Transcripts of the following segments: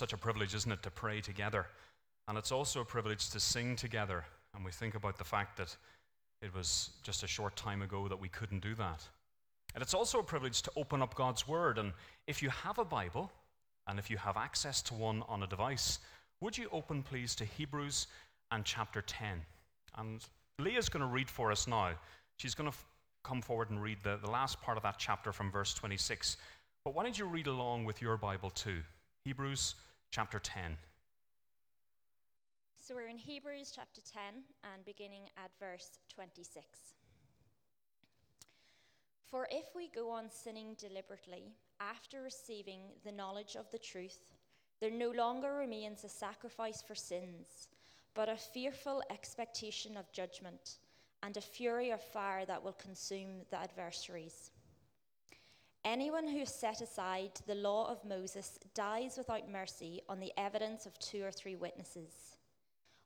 such a privilege, isn't it, to pray together? And it's also a privilege to sing together. And we think about the fact that it was just a short time ago that we couldn't do that. And it's also a privilege to open up God's Word. And if you have a Bible, and if you have access to one on a device, would you open, please, to Hebrews and chapter 10? And Leah's going to read for us now. She's going to f- come forward and read the, the last part of that chapter from verse 26. But why don't you read along with your Bible too? Hebrews chapter 10. So we're in Hebrews chapter 10 and beginning at verse 26. For if we go on sinning deliberately after receiving the knowledge of the truth, there no longer remains a sacrifice for sins, but a fearful expectation of judgment and a fury of fire that will consume the adversaries. Anyone who set aside the law of Moses dies without mercy on the evidence of two or three witnesses.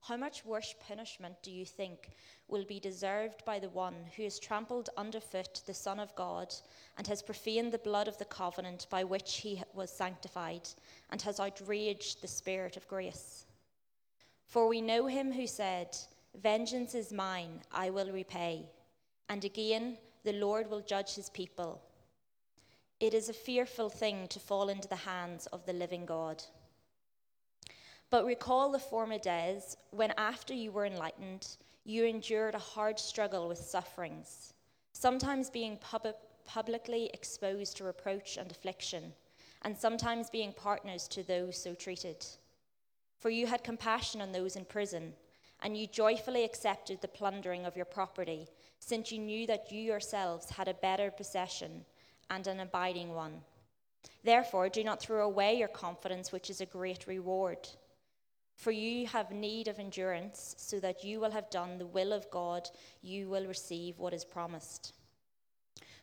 How much worse punishment do you think will be deserved by the one who has trampled underfoot the Son of God and has profaned the blood of the covenant by which he was sanctified and has outraged the Spirit of grace? For we know him who said, Vengeance is mine, I will repay. And again, the Lord will judge his people. It is a fearful thing to fall into the hands of the living God. But recall the former days when, after you were enlightened, you endured a hard struggle with sufferings, sometimes being pub- publicly exposed to reproach and affliction, and sometimes being partners to those so treated. For you had compassion on those in prison, and you joyfully accepted the plundering of your property, since you knew that you yourselves had a better possession and an abiding one. Therefore, do not throw away your confidence, which is a great reward. For you have need of endurance, so that you will have done the will of God, you will receive what is promised.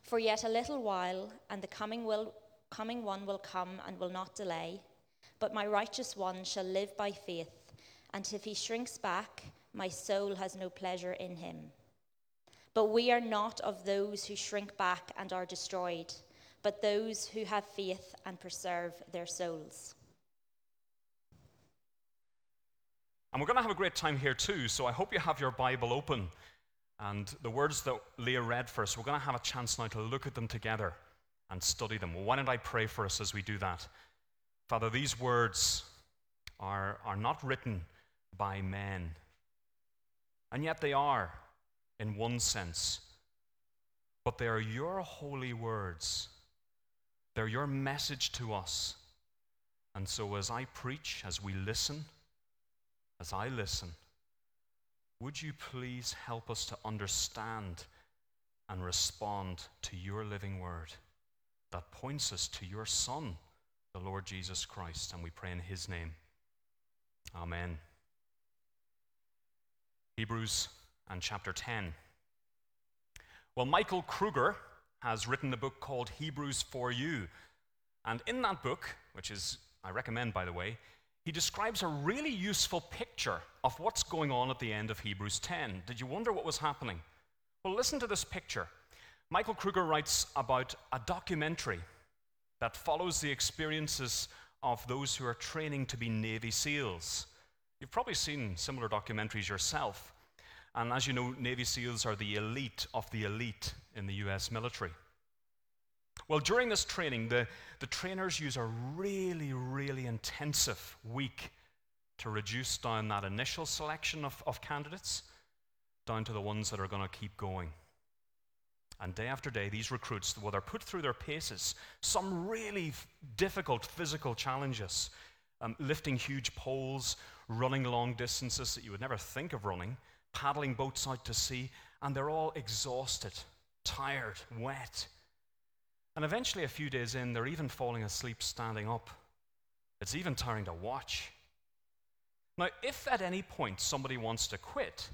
For yet a little while, and the coming, will, coming one will come and will not delay. But my righteous one shall live by faith, and if he shrinks back, my soul has no pleasure in him. But we are not of those who shrink back and are destroyed, but those who have faith and preserve their souls. And we're going to have a great time here too, so I hope you have your Bible open. And the words that Leah read for us, we're going to have a chance now to look at them together and study them. Well, why don't I pray for us as we do that? Father, these words are, are not written by men, and yet they are in one sense. But they are your holy words, they're your message to us. And so, as I preach, as we listen, as I listen, would you please help us to understand and respond to your living word that points us to your Son, the Lord Jesus Christ? And we pray in his name. Amen. Hebrews and chapter 10. Well, Michael Kruger has written a book called Hebrews for You. And in that book, which is, I recommend by the way, he describes a really useful picture of what's going on at the end of Hebrews 10. Did you wonder what was happening? Well, listen to this picture. Michael Kruger writes about a documentary that follows the experiences of those who are training to be Navy SEALs. You've probably seen similar documentaries yourself. And as you know, Navy SEALs are the elite of the elite in the US military. Well, during this training, the, the trainers use a really, really intensive week to reduce down that initial selection of, of candidates down to the ones that are going to keep going. And day after day, these recruits, well, they're put through their paces, some really difficult physical challenges, um, lifting huge poles, running long distances that you would never think of running, paddling boats out to sea, and they're all exhausted, tired, wet. And eventually, a few days in, they're even falling asleep standing up. It's even tiring to watch. Now, if at any point somebody wants to quit,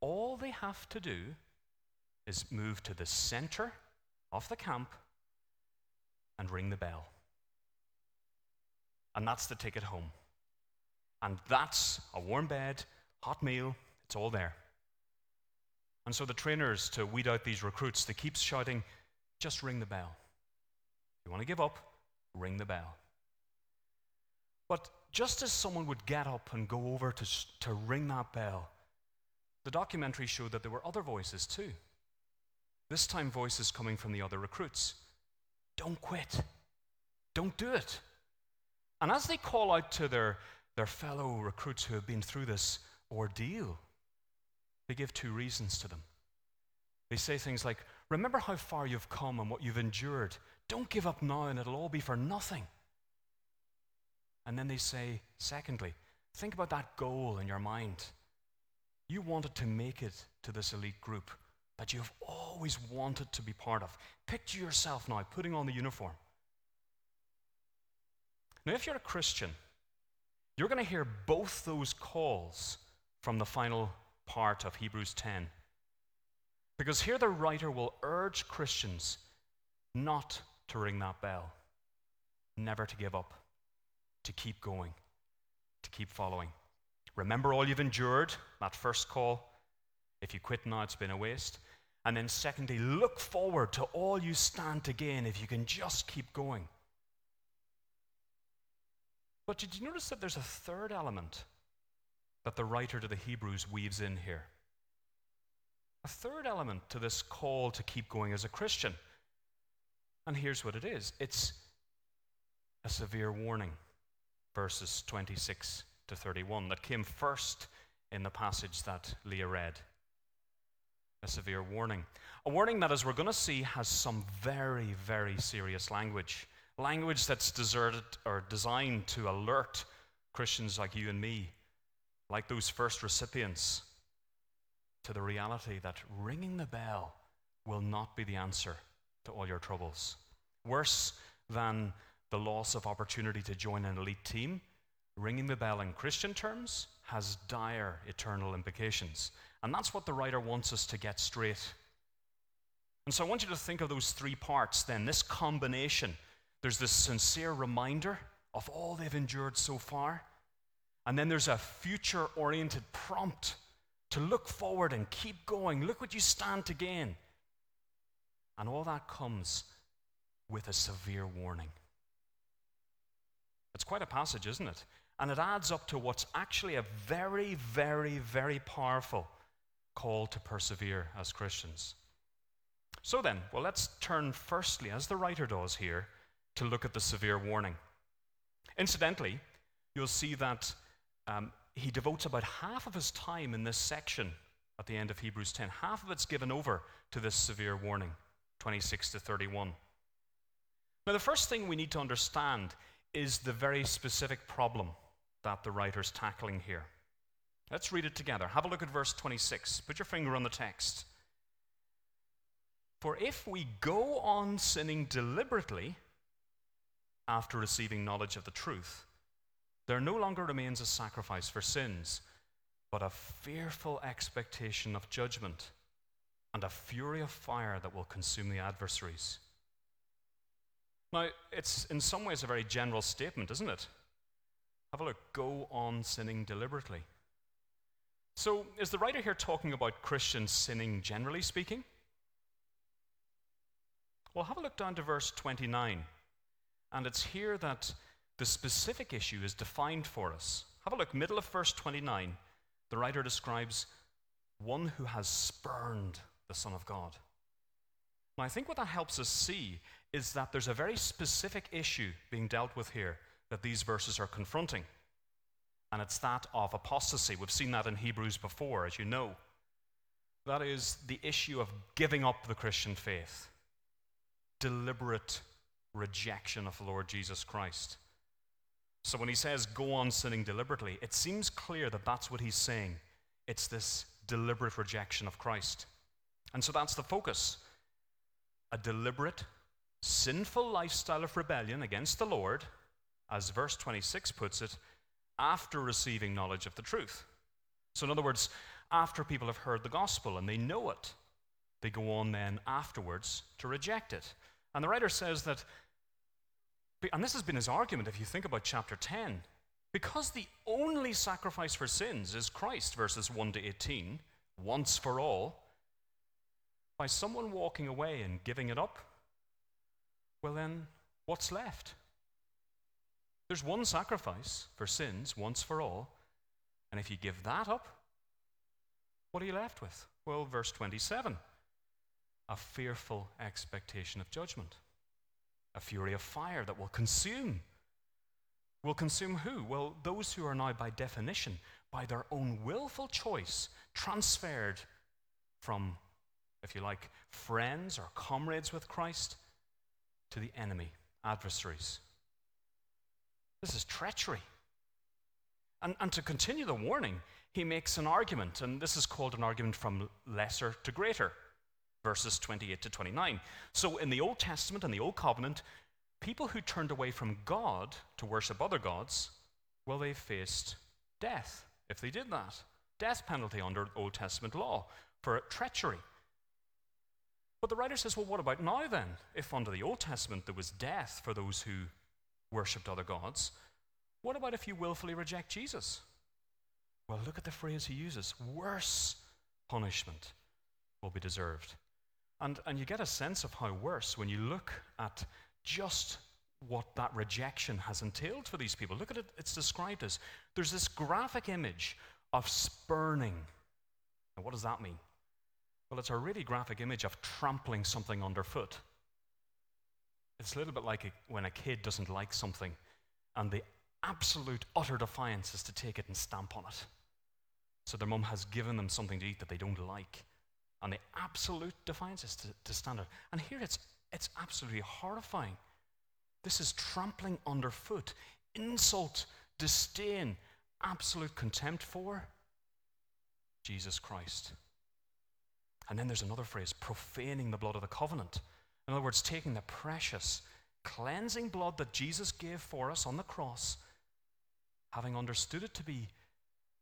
all they have to do is move to the center of the camp and ring the bell. And that's the ticket home. And that's a warm bed, hot meal, it's all there. And so the trainers, to weed out these recruits, they keep shouting, just ring the bell. If you want to give up, ring the bell. But just as someone would get up and go over to, to ring that bell, the documentary showed that there were other voices too. This time, voices coming from the other recruits. Don't quit. Don't do it. And as they call out to their, their fellow recruits who have been through this ordeal, they give two reasons to them. They say things like, Remember how far you've come and what you've endured. Don't give up now, and it'll all be for nothing. And then they say, Secondly, think about that goal in your mind. You wanted to make it to this elite group that you've always wanted to be part of. Picture yourself now putting on the uniform. Now, if you're a Christian, you're going to hear both those calls from the final part of Hebrews 10. Because here the writer will urge Christians not to ring that bell, never to give up, to keep going, to keep following. Remember all you've endured, that first call. If you quit now, it's been a waste. And then, secondly, look forward to all you stand to gain if you can just keep going. But did you notice that there's a third element that the writer to the Hebrews weaves in here? A third element to this call to keep going as a Christian. And here's what it is it's a severe warning, verses 26 to 31, that came first in the passage that Leah read. A severe warning. A warning that, as we're going to see, has some very, very serious language. Language that's deserted or designed to alert Christians like you and me, like those first recipients, to the reality that ringing the bell will not be the answer to all your troubles. Worse than the loss of opportunity to join an elite team, ringing the bell in Christian terms has dire eternal implications. And that's what the writer wants us to get straight. And so I want you to think of those three parts then, this combination. There's this sincere reminder of all they've endured so far. And then there's a future oriented prompt to look forward and keep going. Look what you stand to gain. And all that comes with a severe warning. It's quite a passage, isn't it? And it adds up to what's actually a very, very, very powerful call to persevere as Christians. So then, well, let's turn firstly, as the writer does here, to look at the severe warning. Incidentally, you'll see that um, he devotes about half of his time in this section at the end of Hebrews 10. Half of it's given over to this severe warning, 26 to 31. Now, the first thing we need to understand is the very specific problem that the writer's tackling here. Let's read it together. Have a look at verse 26. Put your finger on the text. For if we go on sinning deliberately after receiving knowledge of the truth, there no longer remains a sacrifice for sins, but a fearful expectation of judgment and a fury of fire that will consume the adversaries. Now, it's in some ways a very general statement, isn't it? Have a look. Go on sinning deliberately. So, is the writer here talking about Christians sinning generally speaking? Well, have a look down to verse 29. And it's here that the specific issue is defined for us. Have a look, middle of verse 29. The writer describes one who has spurned the Son of God. Now, I think what that helps us see is that there's a very specific issue being dealt with here that these verses are confronting. And it's that of apostasy. We've seen that in Hebrews before, as you know. That is the issue of giving up the Christian faith, deliberate rejection of the Lord Jesus Christ. So when he says go on sinning deliberately, it seems clear that that's what he's saying. It's this deliberate rejection of Christ. And so that's the focus a deliberate, sinful lifestyle of rebellion against the Lord, as verse 26 puts it, after receiving knowledge of the truth. So, in other words, after people have heard the gospel and they know it, they go on then afterwards to reject it. And the writer says that, and this has been his argument if you think about chapter 10, because the only sacrifice for sins is Christ, verses 1 to 18, once for all, by someone walking away and giving it up, well, then what's left? There's one sacrifice for sins once for all. And if you give that up, what are you left with? Well, verse 27 a fearful expectation of judgment, a fury of fire that will consume. Will consume who? Well, those who are now, by definition, by their own willful choice, transferred from, if you like, friends or comrades with Christ to the enemy, adversaries. This is treachery. And, and to continue the warning, he makes an argument, and this is called an argument from lesser to greater, verses 28 to 29. So in the Old Testament and the Old Covenant, people who turned away from God to worship other gods, well, they faced death if they did that. Death penalty under Old Testament law for treachery. But the writer says, well, what about now then? If under the Old Testament there was death for those who worshipped other gods, what about if you willfully reject Jesus? Well, look at the phrase he uses worse punishment will be deserved. And, and you get a sense of how worse when you look at just what that rejection has entailed for these people. Look at it, it's described as there's this graphic image of spurning. And what does that mean? Well, it's a really graphic image of trampling something underfoot. It's a little bit like a, when a kid doesn't like something and the absolute utter defiance is to take it and stamp on it. So their mum has given them something to eat that they don't like. And the absolute defiance is to, to stand it. And here it's, it's absolutely horrifying. This is trampling underfoot, insult, disdain, absolute contempt for Jesus Christ. And then there's another phrase profaning the blood of the covenant. In other words, taking the precious, cleansing blood that Jesus gave for us on the cross, having understood it to be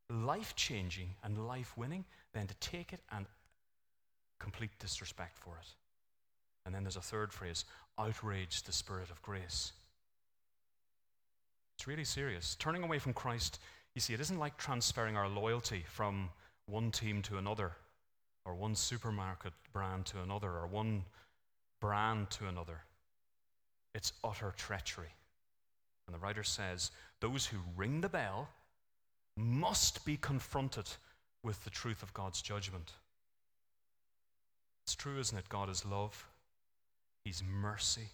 life changing and life winning, then to take it and complete disrespect for it. And then there's a third phrase outrage the spirit of grace. It's really serious. Turning away from Christ, you see, it isn't like transferring our loyalty from one team to another, or one supermarket brand to another, or one brand to another. It's utter treachery. And the writer says those who ring the bell must be confronted with the truth of God's judgment. It's true, isn't it? God is love, He's mercy,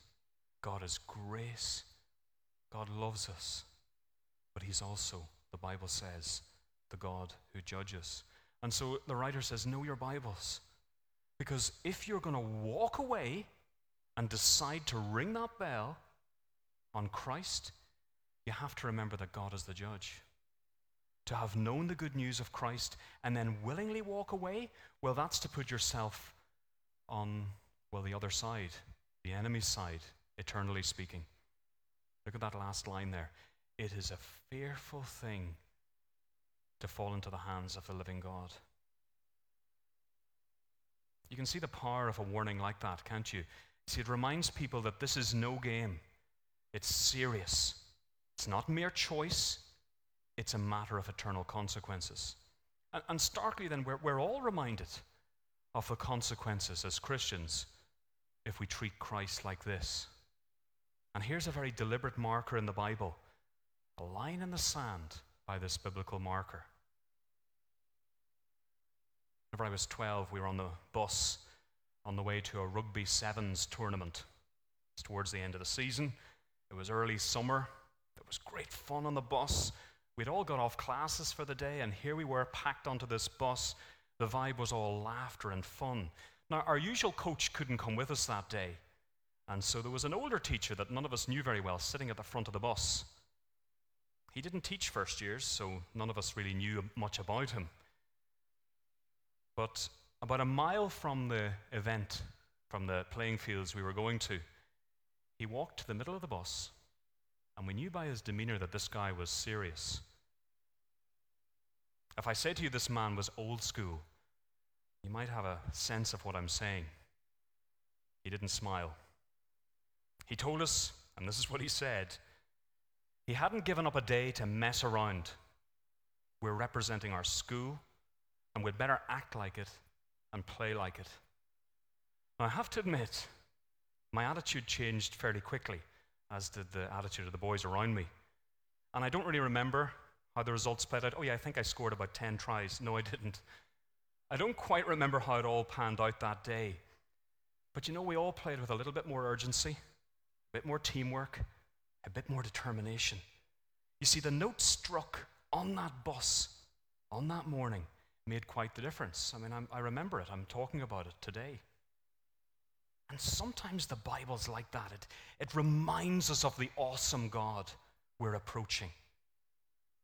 God is grace. God loves us, but He's also, the Bible says, the God who judges. And so the writer says, Know your Bibles. Because if you're going to walk away and decide to ring that bell on Christ, you have to remember that God is the judge. To have known the good news of Christ and then willingly walk away, well, that's to put yourself on, well, the other side, the enemy's side, eternally speaking. Look at that last line there. It is a fearful thing to fall into the hands of the living God. You can see the power of a warning like that, can't you? See, it reminds people that this is no game. It's serious. It's not mere choice, it's a matter of eternal consequences. And, and starkly, then, we're, we're all reminded of the consequences as Christians if we treat Christ like this. And here's a very deliberate marker in the Bible a line in the sand by this biblical marker. Whenever I was 12, we were on the bus on the way to a rugby sevens tournament. It's towards the end of the season. It was early summer. There was great fun on the bus. We'd all got off classes for the day, and here we were packed onto this bus. The vibe was all laughter and fun. Now, our usual coach couldn't come with us that day, and so there was an older teacher that none of us knew very well sitting at the front of the bus. He didn't teach first years, so none of us really knew much about him. But about a mile from the event, from the playing fields we were going to, he walked to the middle of the bus, and we knew by his demeanor that this guy was serious. If I say to you this man was old school, you might have a sense of what I'm saying. He didn't smile. He told us, and this is what he said he hadn't given up a day to mess around. We're representing our school, and we'd better act like it and play like it. Now, I have to admit, my attitude changed fairly quickly, as did the attitude of the boys around me. And I don't really remember how the results played out. Oh, yeah, I think I scored about 10 tries. No, I didn't. I don't quite remember how it all panned out that day. But you know, we all played with a little bit more urgency, a bit more teamwork, a bit more determination. You see, the note struck on that bus on that morning made quite the difference. I mean, I'm, i remember it, I'm talking about it today. And sometimes the Bible's like that. It, it reminds us of the awesome God we're approaching.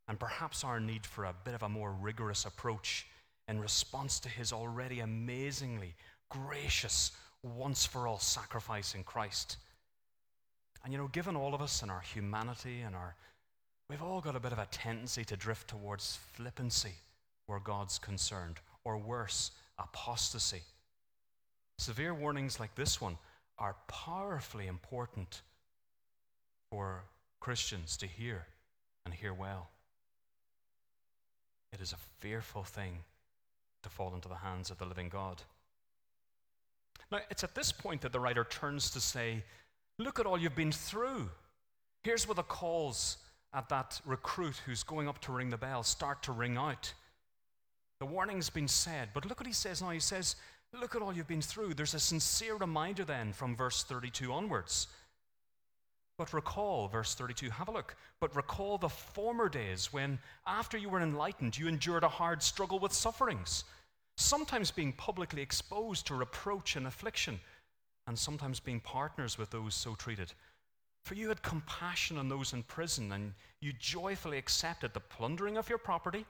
And perhaps our need for a bit of a more rigorous approach in response to his already amazingly gracious, once for all sacrifice in Christ. And you know, given all of us and our humanity and our, we've all got a bit of a tendency to drift towards flippancy where God's concerned, or worse, apostasy. Severe warnings like this one are powerfully important for Christians to hear and hear well. It is a fearful thing to fall into the hands of the living God. Now, it's at this point that the writer turns to say, Look at all you've been through. Here's where the calls at that recruit who's going up to ring the bell start to ring out. The warning's been said, but look what he says now. He says, Look at all you've been through. There's a sincere reminder then from verse 32 onwards. But recall, verse 32, have a look. But recall the former days when, after you were enlightened, you endured a hard struggle with sufferings, sometimes being publicly exposed to reproach and affliction, and sometimes being partners with those so treated. For you had compassion on those in prison, and you joyfully accepted the plundering of your property,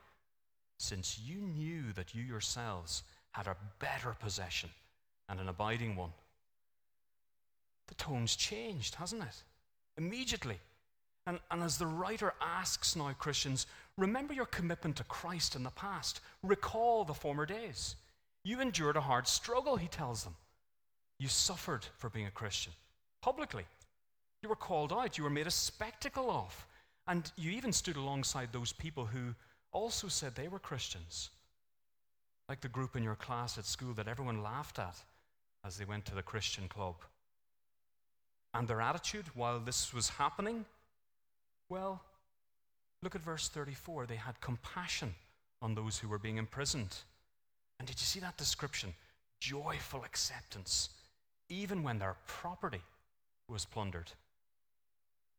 since you knew that you yourselves had a better possession and an abiding one. The tone's changed, hasn't it? Immediately. And, and as the writer asks now Christians, remember your commitment to Christ in the past. Recall the former days. You endured a hard struggle, he tells them. You suffered for being a Christian publicly. You were called out, you were made a spectacle of. And you even stood alongside those people who also said they were Christians like the group in your class at school that everyone laughed at as they went to the Christian club. And their attitude while this was happening? Well, look at verse 34. They had compassion on those who were being imprisoned. And did you see that description? Joyful acceptance, even when their property was plundered.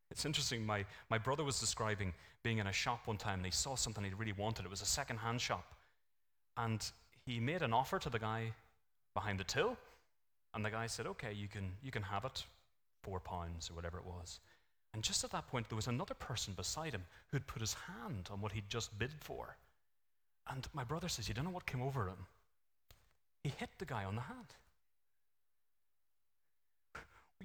It's interesting, my, my brother was describing being in a shop one time and he saw something he really wanted. It was a second hand shop. And he made an offer to the guy behind the till, and the guy said, Okay, you can, you can have it, four pounds or whatever it was. And just at that point, there was another person beside him who'd put his hand on what he'd just bid for. And my brother says, You don't know what came over him? He hit the guy on the hand.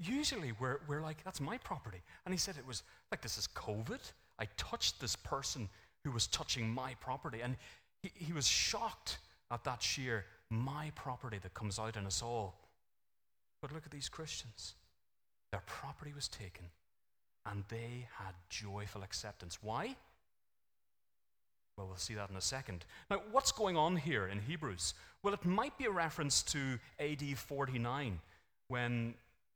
Usually, we're, we're like, That's my property. And he said, It was like, This is COVID. I touched this person who was touching my property. And he, he was shocked at that sheer my property that comes out in us all. But look at these Christians. Their property was taken and they had joyful acceptance. Why? Well, we'll see that in a second. Now, what's going on here in Hebrews? Well, it might be a reference to AD 49 when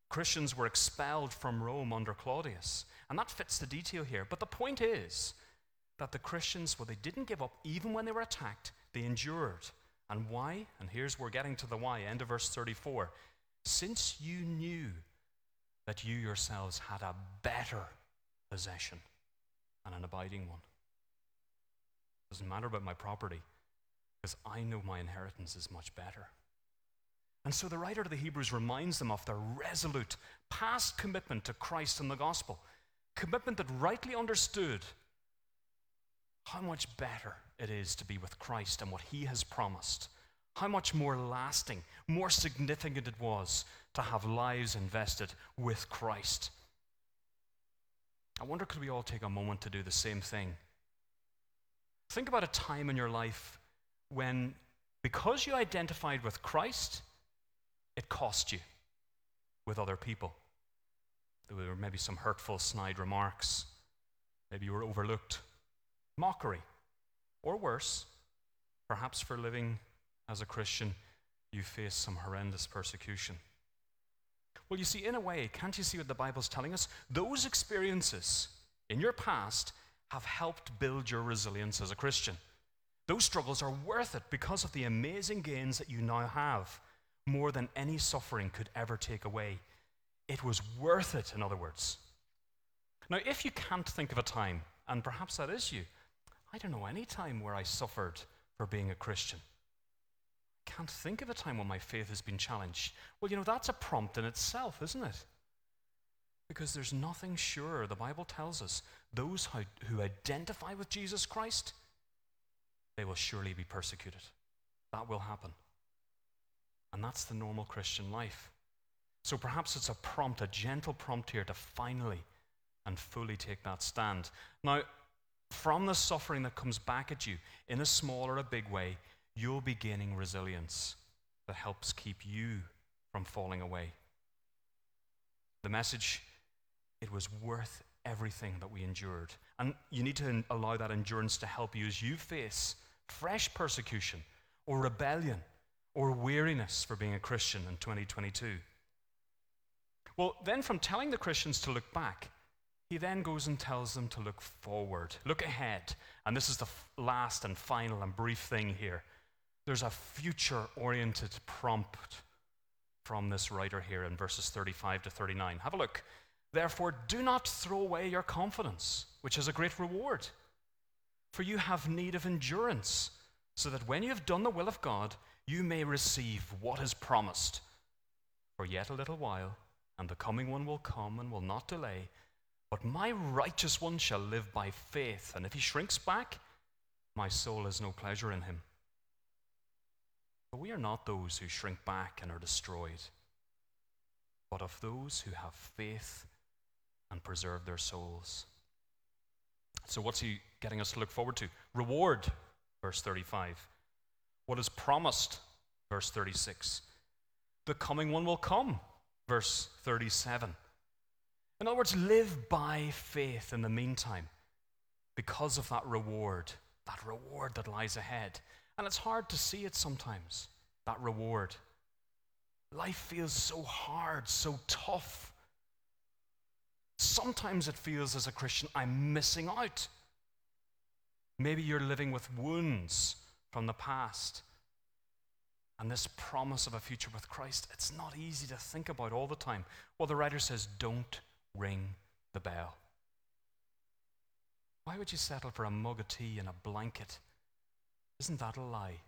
Christians were expelled from Rome under Claudius. And that fits the detail here. But the point is that the Christians, well, they didn't give up even when they were attacked, they endured. And why? And here's we're getting to the why, end of verse 34. Since you knew that you yourselves had a better possession and an abiding one. Doesn't matter about my property, because I know my inheritance is much better. And so the writer of the Hebrews reminds them of their resolute past commitment to Christ and the gospel, commitment that rightly understood how much better it is to be with Christ and what he has promised. How much more lasting, more significant it was to have lives invested with Christ. I wonder could we all take a moment to do the same thing? Think about a time in your life when, because you identified with Christ, it cost you with other people. There were maybe some hurtful, snide remarks. Maybe you were overlooked. Mockery. Or worse, perhaps for living as a Christian, you face some horrendous persecution. Well, you see, in a way, can't you see what the Bible's telling us? Those experiences in your past have helped build your resilience as a Christian. Those struggles are worth it because of the amazing gains that you now have, more than any suffering could ever take away. It was worth it, in other words. Now, if you can't think of a time, and perhaps that is you, I don't know any time where I suffered for being a Christian. Can't think of a time when my faith has been challenged. Well, you know, that's a prompt in itself, isn't it? Because there's nothing sure. The Bible tells us those who identify with Jesus Christ, they will surely be persecuted. That will happen. And that's the normal Christian life. So perhaps it's a prompt, a gentle prompt here to finally and fully take that stand. Now, from the suffering that comes back at you in a small or a big way, you'll be gaining resilience that helps keep you from falling away. The message it was worth everything that we endured. And you need to allow that endurance to help you as you face fresh persecution or rebellion or weariness for being a Christian in 2022. Well, then from telling the Christians to look back, he then goes and tells them to look forward, look ahead. And this is the last and final and brief thing here. There's a future oriented prompt from this writer here in verses 35 to 39. Have a look. Therefore, do not throw away your confidence, which is a great reward. For you have need of endurance, so that when you have done the will of God, you may receive what is promised. For yet a little while, and the coming one will come and will not delay. But my righteous one shall live by faith, and if he shrinks back, my soul has no pleasure in him. But we are not those who shrink back and are destroyed, but of those who have faith and preserve their souls. So, what's he getting us to look forward to? Reward, verse 35. What is promised, verse 36. The coming one will come, verse 37. In other words, live by faith in the meantime because of that reward, that reward that lies ahead. And it's hard to see it sometimes, that reward. Life feels so hard, so tough. Sometimes it feels as a Christian, I'm missing out. Maybe you're living with wounds from the past. And this promise of a future with Christ, it's not easy to think about all the time. Well, the writer says, don't ring the bell. Why would you settle for a mug of tea and a blanket? Isn't that a lie?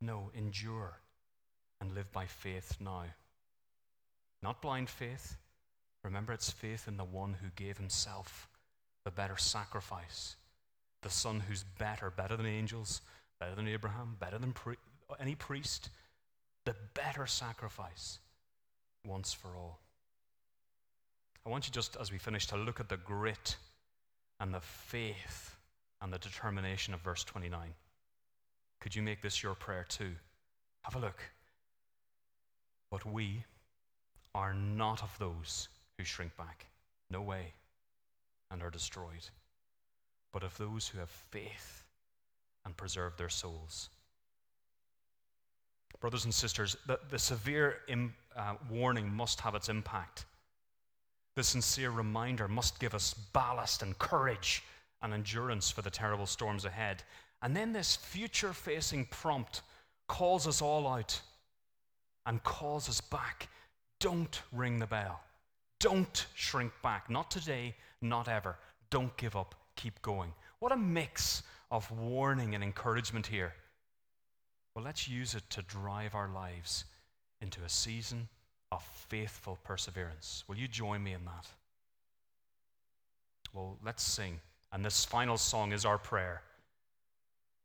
No, endure and live by faith now. Not blind faith, Remember, it's faith in the one who gave himself the better sacrifice, the Son who's better, better than angels, better than Abraham, better than pri- any priest, the better sacrifice once for all. I want you just as we finish to look at the grit and the faith and the determination of verse 29. Could you make this your prayer too? Have a look. But we are not of those who shrink back. No way. And are destroyed. But of those who have faith and preserve their souls. Brothers and sisters, the, the severe Im, uh, warning must have its impact. The sincere reminder must give us ballast and courage and endurance for the terrible storms ahead. And then this future facing prompt calls us all out and calls us back. Don't ring the bell. Don't shrink back. Not today, not ever. Don't give up. Keep going. What a mix of warning and encouragement here. Well, let's use it to drive our lives into a season of faithful perseverance. Will you join me in that? Well, let's sing. And this final song is our prayer.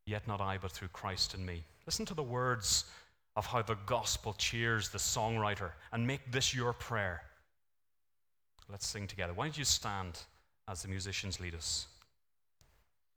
Yet not I, but through Christ in me. Listen to the words of how the gospel cheers the songwriter and make this your prayer. Let's sing together. Why don't you stand as the musicians lead us?